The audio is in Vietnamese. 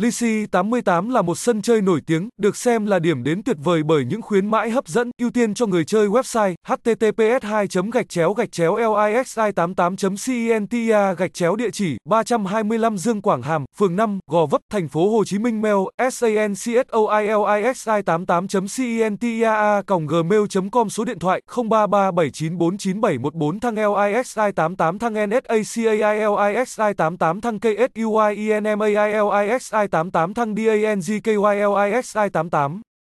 Lisi 88 là một sân chơi nổi tiếng, được xem là điểm đến tuyệt vời bởi những khuyến mãi hấp dẫn, ưu tiên cho người chơi website https 2 gạch chéo gạch chéo lixi 88 centia gạch chéo địa chỉ 325 Dương Quảng Hàm, phường 5, Gò Vấp, thành phố Hồ Chí Minh mail sancsoilixi 88 centia gmail.com số điện thoại 0337949714 thăng lixi 88 thăng nsacailixi 88 thăng ksuinmailixi e I88 thăng DANGKYLIXI 88